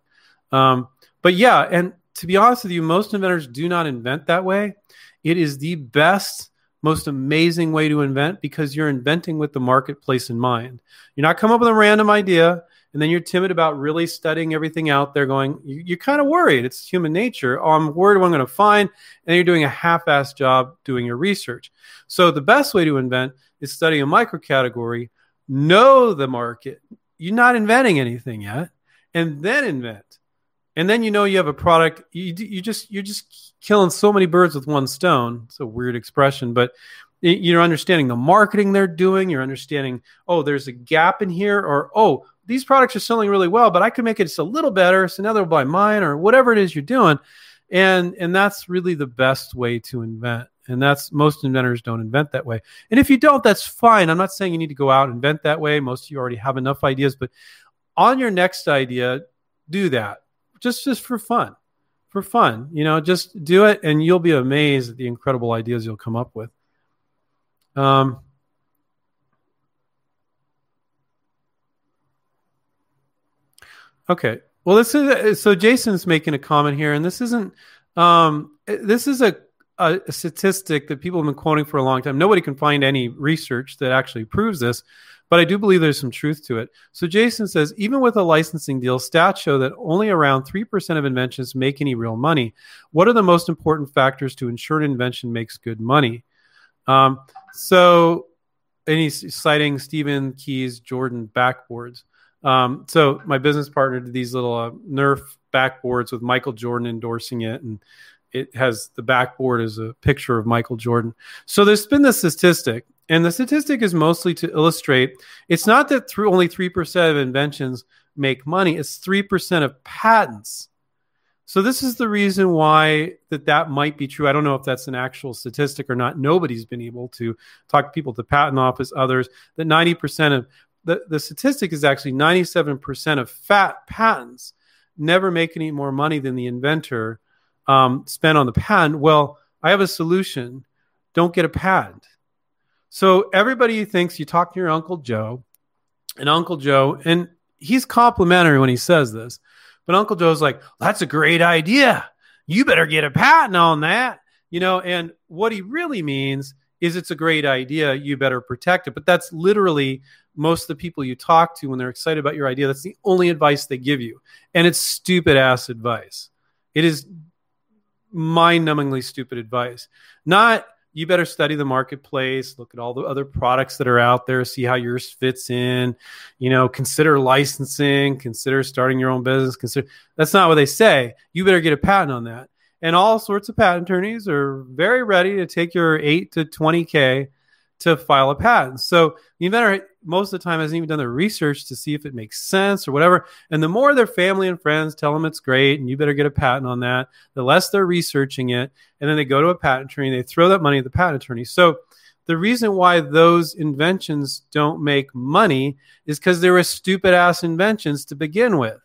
Um, but yeah, and to be honest with you, most inventors do not invent that way. It is the best, most amazing way to invent because you're inventing with the marketplace in mind. You're not coming up with a random idea and then you're timid about really studying everything out there going you, are kind of worried. It's human nature. Oh i'm worried what i'm going to find and you're doing a half-assed job doing your research. So the best way to invent is study a micro category know the market. You're not inventing anything yet and then invent. And then you know you have a product. You, you just you're just killing so many birds with one stone. It's a weird expression but you're understanding the marketing they're doing. You're understanding oh there's a gap in here or oh these products are selling really well, but I could make it just a little better. So now they'll buy mine or whatever it is you're doing. And and that's really the best way to invent. And that's most inventors don't invent that way. And if you don't, that's fine. I'm not saying you need to go out and invent that way. Most of you already have enough ideas, but on your next idea, do that just just for fun. For fun, you know, just do it and you'll be amazed at the incredible ideas you'll come up with. Um, okay. Well, this is so Jason's making a comment here, and this isn't um, this is a, a, statistic that people have been quoting for a long time. Nobody can find any research that actually proves this, but I do believe there's some truth to it. So Jason says even with a licensing deal, stats show that only around 3% of inventions make any real money. What are the most important factors to ensure an invention makes good money? Um, so, and he's citing Stephen Key's Jordan backboards. Um, so my business partner did these little uh, Nerf backboards with Michael Jordan endorsing it, and it has the backboard as a picture of Michael Jordan. So there's been this statistic, and the statistic is mostly to illustrate it's not that through only 3% of inventions make money, it's 3% of patents. So this is the reason why that that might be true. I don't know if that's an actual statistic or not. Nobody's been able to talk to people at the patent office, others that 90% of the, the statistic is actually 97% of fat patents never make any more money than the inventor um, spent on the patent. Well, I have a solution. Don't get a patent. So everybody thinks you talk to your Uncle Joe, and Uncle Joe, and he's complimentary when he says this, but Uncle Joe's like, that's a great idea. You better get a patent on that. You know, and what he really means is it's a great idea. You better protect it. But that's literally most of the people you talk to when they're excited about your idea. That's the only advice they give you. And it's stupid ass advice. It is mind numbingly stupid advice. Not, you better study the marketplace, look at all the other products that are out there, see how yours fits in, you know, consider licensing, consider starting your own business, consider that's not what they say. You better get a patent on that. And all sorts of patent attorneys are very ready to take your 8 to 20k to file a patent. So the inventor most of the time hasn't even done the research to see if it makes sense or whatever. And the more their family and friends tell them it's great and you better get a patent on that, the less they're researching it. And then they go to a patent attorney, and they throw that money at the patent attorney. So the reason why those inventions don't make money is because they were stupid ass inventions to begin with.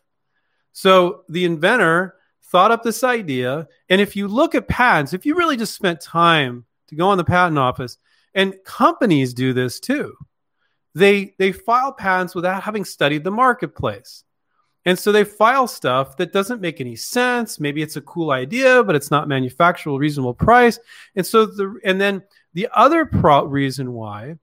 So the inventor thought up this idea. And if you look at patents, if you really just spent time to go on the patent office, and companies do this too. They they file patents without having studied the marketplace. And so they file stuff that doesn't make any sense. Maybe it's a cool idea, but it's not manufacturable reasonable price. And so the and then the other pro- reason why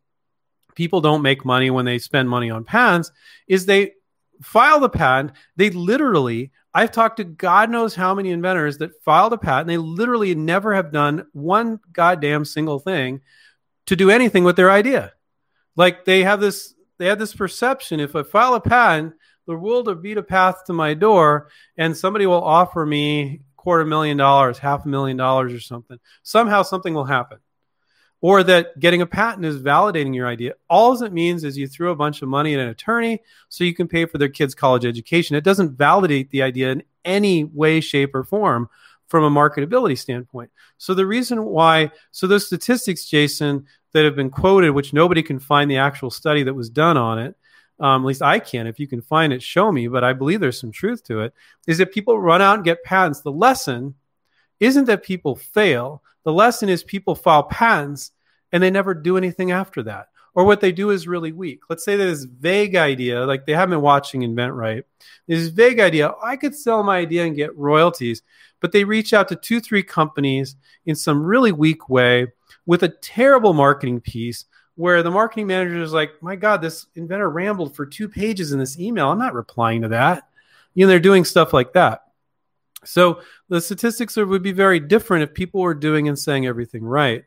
people don't make money when they spend money on patents is they file the patent. They literally, I've talked to God knows how many inventors that filed a patent. They literally never have done one goddamn single thing to do anything with their idea. Like they have this, they have this perception: if I file a patent, the world will beat a path to my door, and somebody will offer me quarter million dollars, half a million dollars, or something. Somehow, something will happen. Or that getting a patent is validating your idea. All it means is you threw a bunch of money at an attorney so you can pay for their kids' college education. It doesn't validate the idea in any way, shape, or form from a marketability standpoint. So the reason why, so those statistics, Jason, that have been quoted, which nobody can find the actual study that was done on it. Um, at least I can. If you can find it, show me. But I believe there's some truth to it. Is that people run out and get patents. The lesson isn't that people fail. The lesson is people file patents and they never do anything after that. Or what they do is really weak. Let's say there's this vague idea, like they have been watching Invent InventRight. This vague idea, I could sell my idea and get royalties but they reach out to two, three companies in some really weak way with a terrible marketing piece where the marketing manager is like, my God, this inventor rambled for two pages in this email. I'm not replying to that. You know, they're doing stuff like that. So the statistics would be very different if people were doing and saying everything right.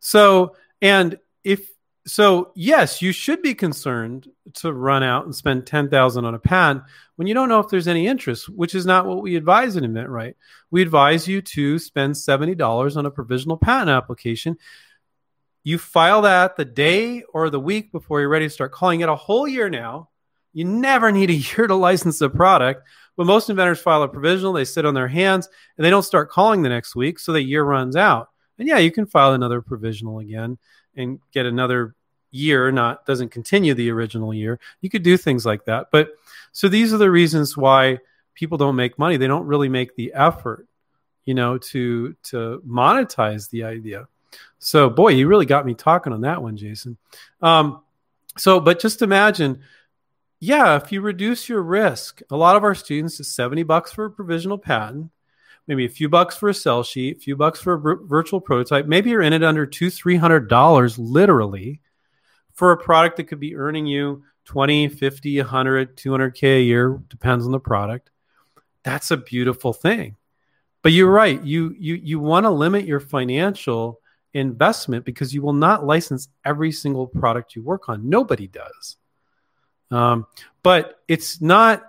So, and if so, yes, you should be concerned to run out and spend 10,000 on a patent when you don't know if there's any interest, which is not what we advise in InventRight. We advise you to spend $70 on a provisional patent application. You file that the day or the week before you're ready to start calling it a whole year now. You never need a year to license a product. When most inventors file a provisional, they sit on their hands and they don't start calling the next week, so the year runs out. And yeah, you can file another provisional again and get another year, not doesn't continue the original year. You could do things like that. But so these are the reasons why people don't make money. They don't really make the effort, you know, to to monetize the idea. So boy, you really got me talking on that one, Jason. Um, so, but just imagine, yeah, if you reduce your risk, a lot of our students is 70 bucks for a provisional patent, maybe a few bucks for a sell sheet, a few bucks for a virtual prototype. Maybe you're in it under two, three hundred dollars literally for a product that could be earning you 20, 50, 100, 200K a year, depends on the product. That's a beautiful thing. But you're right. You you you want to limit your financial investment because you will not license every single product you work on. Nobody does. Um, but it's not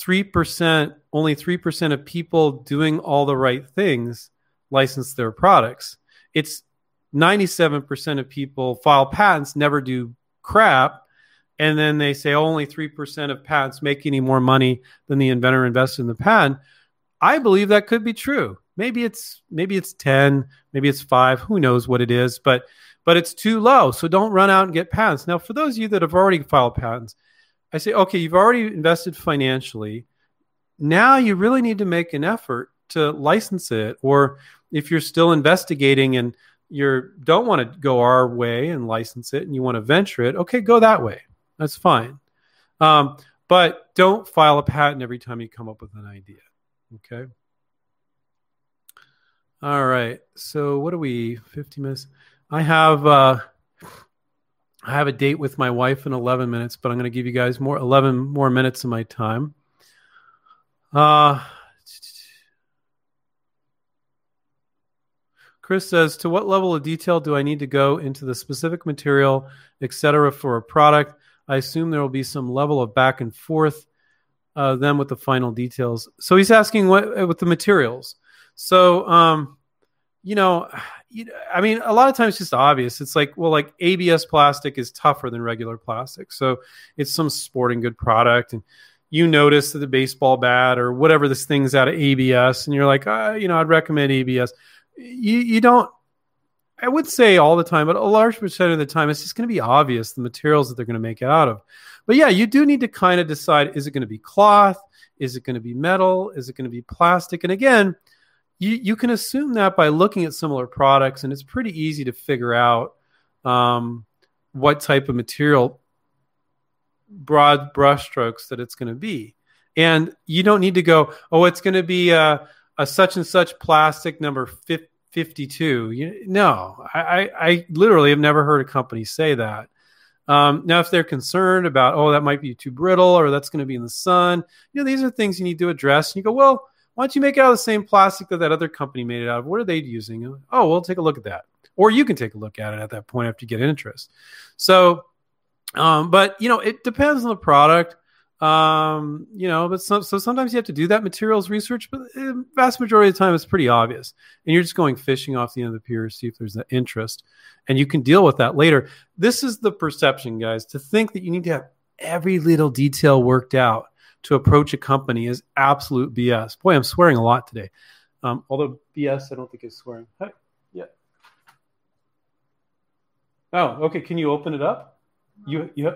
3%, only 3% of people doing all the right things license their products. It's 97% of people file patents, never do crap. And then they say only 3% of patents make any more money than the inventor invested in the patent. I believe that could be true. Maybe it's maybe it's 10, maybe it's 5, who knows what it is, but but it's too low. So don't run out and get patents. Now, for those of you that have already filed patents, I say, okay, you've already invested financially. Now you really need to make an effort to license it. Or if you're still investigating and you don't want to go our way and license it and you want to venture it, okay, go that way. That's fine. Um, but don't file a patent every time you come up with an idea. Okay. All right. So what are we? 50 minutes. I have uh I have a date with my wife in 11 minutes, but I'm going to give you guys more 11 more minutes of my time. Uh Chris says, to what level of detail do I need to go into the specific material, etc., for a product? I assume there will be some level of back and forth uh, then with the final details. So he's asking what uh, with the materials. So, um, you know, I mean, a lot of times it's just obvious. It's like, well, like ABS plastic is tougher than regular plastic. So it's some sporting good product. And you notice that the baseball bat or whatever this thing's out of ABS, and you're like, uh, you know, I'd recommend ABS. You, you don't, I would say all the time, but a large percent of the time, it's just going to be obvious the materials that they're going to make it out of. But yeah, you do need to kind of decide is it going to be cloth? Is it going to be metal? Is it going to be plastic? And again, you, you can assume that by looking at similar products, and it's pretty easy to figure out um, what type of material, broad brushstrokes that it's going to be. And you don't need to go, oh, it's going to be a, a such and such plastic number 52. You, no, I, I literally have never heard a company say that. Um, now, if they're concerned about, oh, that might be too brittle or that's going to be in the sun, you know, these are things you need to address. And you go, well, why don't you make it out of the same plastic that that other company made it out of? What are they using? Oh, we'll take a look at that. Or you can take a look at it at that point after you get interest. So, um, but you know, it depends on the product. Um, you know, but so, so sometimes you have to do that materials research, but the vast majority of the time it's pretty obvious. And you're just going fishing off the end of the pier to see if there's an interest. And you can deal with that later. This is the perception, guys, to think that you need to have every little detail worked out to approach a company is absolute BS. Boy, I'm swearing a lot today. Um, although BS, I don't think is swearing. Hey, yeah. Oh, okay. Can you open it up? You, you.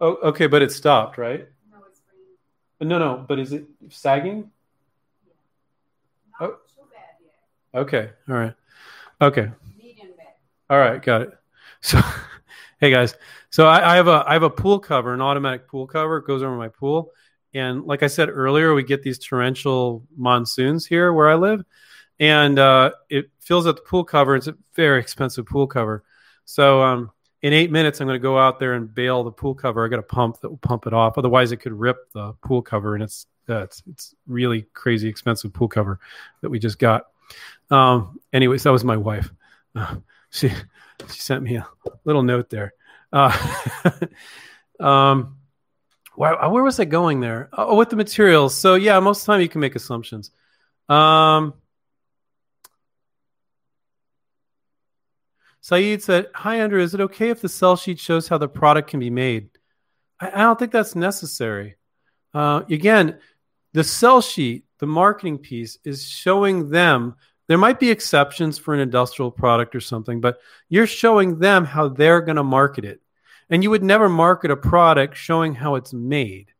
Oh, okay, but it stopped, right? No, no, but is it sagging? Oh. Okay. All right. Okay. All right. Got it. So. [LAUGHS] Hey guys, so I, I, have a I have a pool cover, an automatic pool cover. It goes over my pool, and like I said earlier, we get these torrential monsoons here where I live, and uh, it fills up the pool cover. It's a very expensive pool cover. So um, in eight minutes, I'm going to go out there and bail the pool cover. I got a pump that will pump it off. Otherwise, it could rip the pool cover, and it's uh, it's it's really crazy expensive pool cover that we just got. Um, anyways, that was my wife. Uh, [LAUGHS] she she sent me a little note there. Uh, [LAUGHS] um, where, where, was I going there? Oh, with the materials. So yeah, most of the time you can make assumptions. Um, Saeed said, "Hi Andrew, is it okay if the sell sheet shows how the product can be made?" I, I don't think that's necessary. Uh, again, the sell sheet, the marketing piece, is showing them there might be exceptions for an industrial product or something, but you're showing them how they're going to market it. And you would never market a product showing how it's made.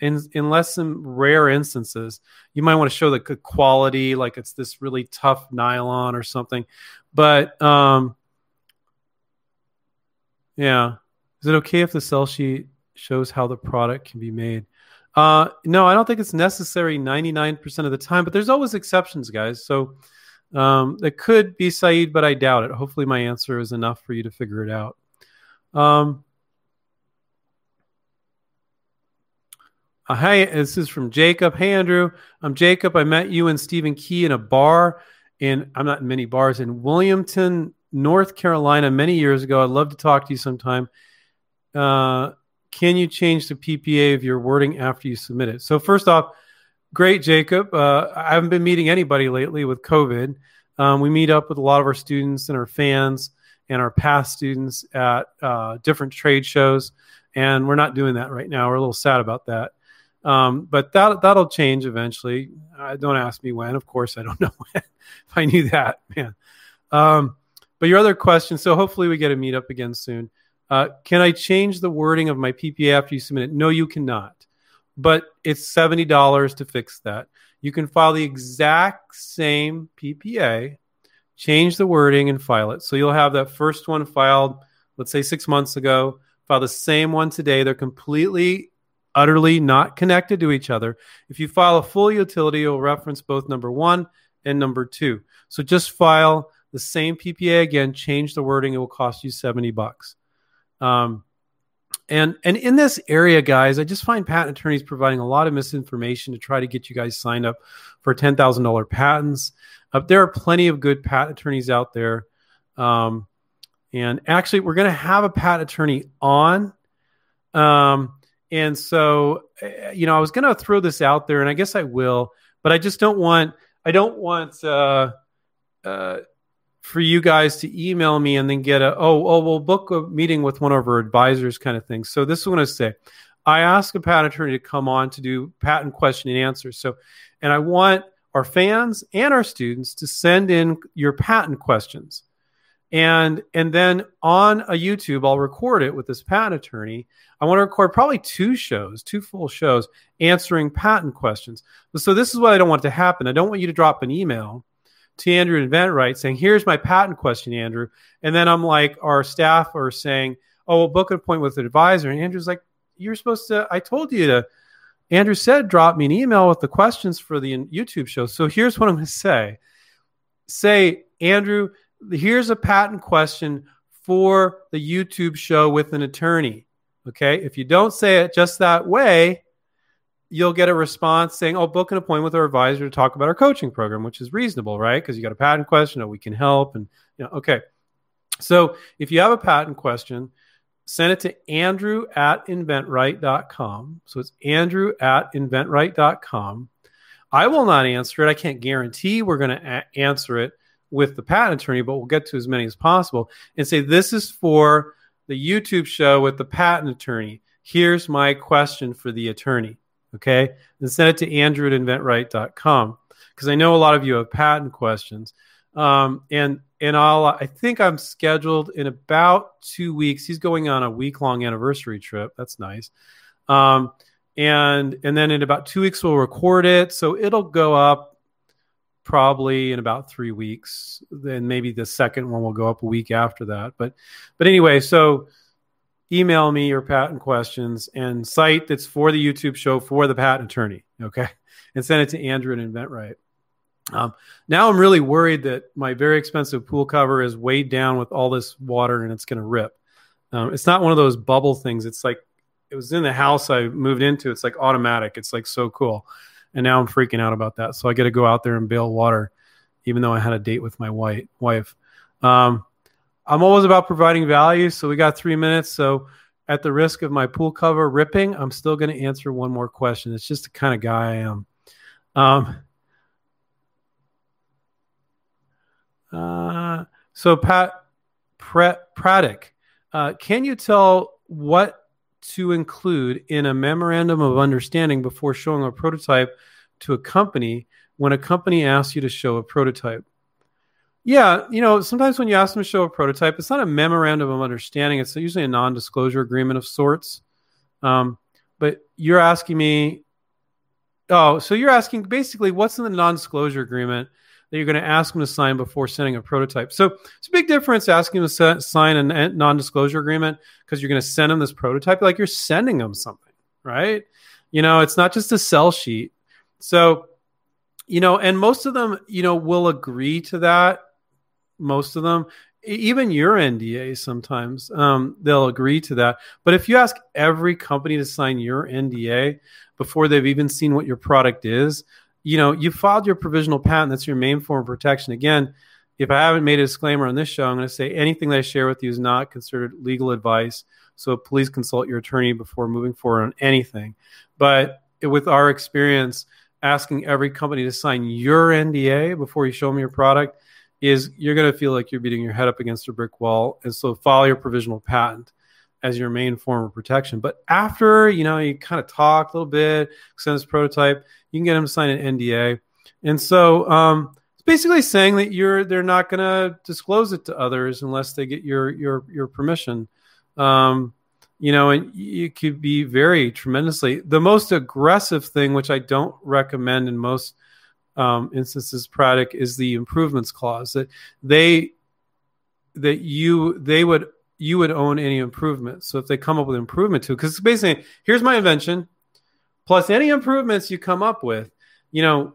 In, unless in rare instances, you might want to show the quality, like it's this really tough nylon or something. But um, yeah, is it okay if the sell sheet shows how the product can be made? Uh, no, I don't think it's necessary 99% of the time, but there's always exceptions, guys. So um, it could be Saeed, but I doubt it. Hopefully, my answer is enough for you to figure it out. Um, uh, hey, this is from Jacob. Hey, Andrew. I'm Jacob. I met you and Stephen Key in a bar in, I'm not in many bars, in Wilmington, North Carolina many years ago. I'd love to talk to you sometime. Uh, can you change the PPA of your wording after you submit it? So, first off, Great, Jacob. Uh, I haven't been meeting anybody lately with COVID. Um, we meet up with a lot of our students and our fans and our past students at uh, different trade shows, and we're not doing that right now. We're a little sad about that, um, but that that'll change eventually. Uh, don't ask me when. Of course, I don't [LAUGHS] know when. if I knew that, man. Um, but your other question. So hopefully we get a meet up again soon. Uh, can I change the wording of my PPA after you submit it? No, you cannot but it's $70 to fix that. You can file the exact same PPA, change the wording, and file it. So you'll have that first one filed, let's say six months ago, file the same one today. They're completely, utterly not connected to each other. If you file a full utility, you'll reference both number one and number two. So just file the same PPA again, change the wording. It will cost you 70 bucks. Um, and and in this area, guys, I just find patent attorneys providing a lot of misinformation to try to get you guys signed up for ten thousand dollar patents. Uh, there are plenty of good patent attorneys out there. Um, and actually, we're going to have a patent attorney on. Um, and so, eh, you know, I was going to throw this out there, and I guess I will, but I just don't want. I don't want. Uh, uh, for you guys to email me and then get a oh oh we'll book a meeting with one of our advisors kind of thing. So this is what I say. I ask a patent attorney to come on to do patent question and answer. So, and I want our fans and our students to send in your patent questions. And and then on a YouTube, I'll record it with this patent attorney. I want to record probably two shows, two full shows answering patent questions. So this is what I don't want to happen. I don't want you to drop an email to Andrew at InventRight saying, here's my patent question, Andrew. And then I'm like, our staff are saying, oh, we'll book an appointment with an advisor. And Andrew's like, you're supposed to, I told you to. Andrew said, drop me an email with the questions for the YouTube show. So here's what I'm going to say say, Andrew, here's a patent question for the YouTube show with an attorney. Okay. If you don't say it just that way, you'll get a response saying, "Oh, book an appointment with our advisor to talk about our coaching program," which is reasonable, right? Because you got a patent question, or we can help, and you know, okay. So if you have a patent question, send it to Andrew at inventright.com. So it's Andrew at inventright.com. I will not answer it. I can't guarantee we're going to a- answer it with the patent attorney, but we'll get to as many as possible and say, This is for the YouTube show with the patent attorney. Here's my question for the attorney. Okay. And send it to Andrew at inventright.com because I know a lot of you have patent questions. Um, and and I'll I think I'm scheduled in about two weeks. He's going on a week long anniversary trip. That's nice. Um, and and then in about two weeks we'll record it, so it'll go up probably in about three weeks. Then maybe the second one will go up a week after that. But but anyway, so email me your patent questions and site that's for the YouTube show for the patent attorney. Okay. And send it to Andrew at InventRight. Um, now I'm really worried that my very expensive pool cover is weighed down with all this water and it's going to rip. Um, it's not one of those bubble things. It's like it was in the house I moved into. It's like automatic. It's like so cool. And now I'm freaking out about that. So I got to go out there and bail water, even though I had a date with my white wife. Um, I'm always about providing value. So we got three minutes. So at the risk of my pool cover ripping, I'm still going to answer one more question. It's just the kind of guy I am. Um, uh, so Pat Praddick, uh, can you tell what to include in a memorandum of understanding before showing a prototype to a company when a company asks you to show a prototype? Yeah, you know, sometimes when you ask them to show a prototype, it's not a memorandum of understanding. It's usually a non-disclosure agreement of sorts. Um, but you're asking me, oh, so you're asking basically what's in the non-disclosure agreement that you're going to ask them to sign before sending a prototype. So it's a big difference asking them to sign a non-disclosure agreement because you're going to send them this prototype, like you're sending them something, right? You know, it's not just a sell sheet. So, you know, and most of them, you know, will agree to that most of them even your NDA sometimes um, they'll agree to that. But if you ask every company to sign your NDA before they've even seen what your product is, you know, you filed your provisional patent. That's your main form of protection. Again, if I haven't made a disclaimer on this show, I'm going to say anything that I share with you is not considered legal advice. So please consult your attorney before moving forward on anything. But with our experience, asking every company to sign your NDA before you show them your product is you're going to feel like you're beating your head up against a brick wall. And so file your provisional patent as your main form of protection. But after, you know, you kind of talk a little bit, send this prototype, you can get them to sign an NDA. And so um, it's basically saying that you're they're not going to disclose it to others unless they get your your your permission. Um, you know, and you could be very tremendously the most aggressive thing, which I don't recommend in most um, instances product is the improvements clause that they that you they would you would own any improvements. So if they come up with improvement to because basically here's my invention plus any improvements you come up with, you know,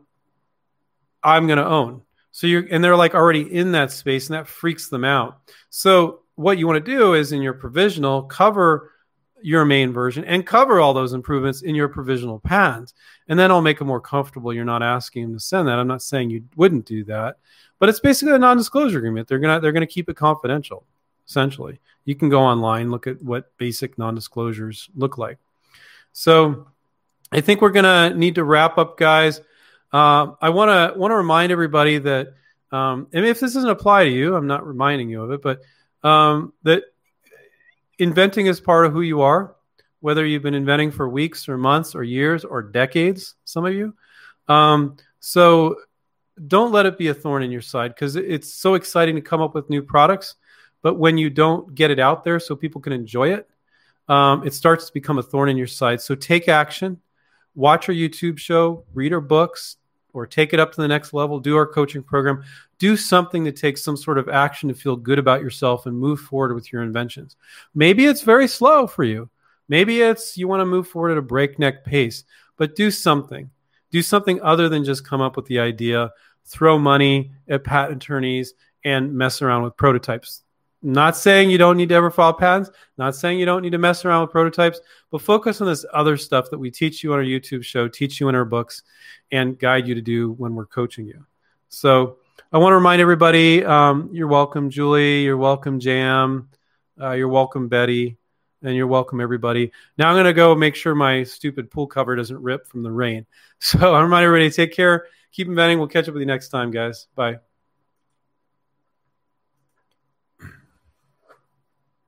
I'm going to own. So you're and they're like already in that space and that freaks them out. So what you want to do is in your provisional cover your main version and cover all those improvements in your provisional patent. And then I'll make it more comfortable. You're not asking them to send that. I'm not saying you wouldn't do that, but it's basically a non-disclosure agreement. They're gonna they're gonna keep it confidential. Essentially, you can go online look at what basic non-disclosures look like. So, I think we're gonna need to wrap up, guys. Uh, I want to want to remind everybody that, um, and if this doesn't apply to you, I'm not reminding you of it, but um, that inventing is part of who you are, whether you've been inventing for weeks or months or years or decades, some of you. Um, so don't let it be a thorn in your side because it's so exciting to come up with new products. But when you don't get it out there so people can enjoy it, um, it starts to become a thorn in your side. So take action, watch our YouTube show, read our books, or take it up to the next level, do our coaching program, do something that takes some sort of action to feel good about yourself and move forward with your inventions. Maybe it's very slow for you. Maybe it's you want to move forward at a breakneck pace, but do something. Do something other than just come up with the idea, throw money at patent attorneys, and mess around with prototypes. Not saying you don't need to ever file patents, not saying you don't need to mess around with prototypes, but focus on this other stuff that we teach you on our YouTube show, teach you in our books, and guide you to do when we're coaching you. So I want to remind everybody um, you're welcome, Julie. You're welcome, Jam. Uh, you're welcome, Betty. And you're welcome, everybody. Now I'm going to go make sure my stupid pool cover doesn't rip from the rain. [LAUGHS] So I remind everybody take care, keep inventing. We'll catch up with you next time, guys. Bye.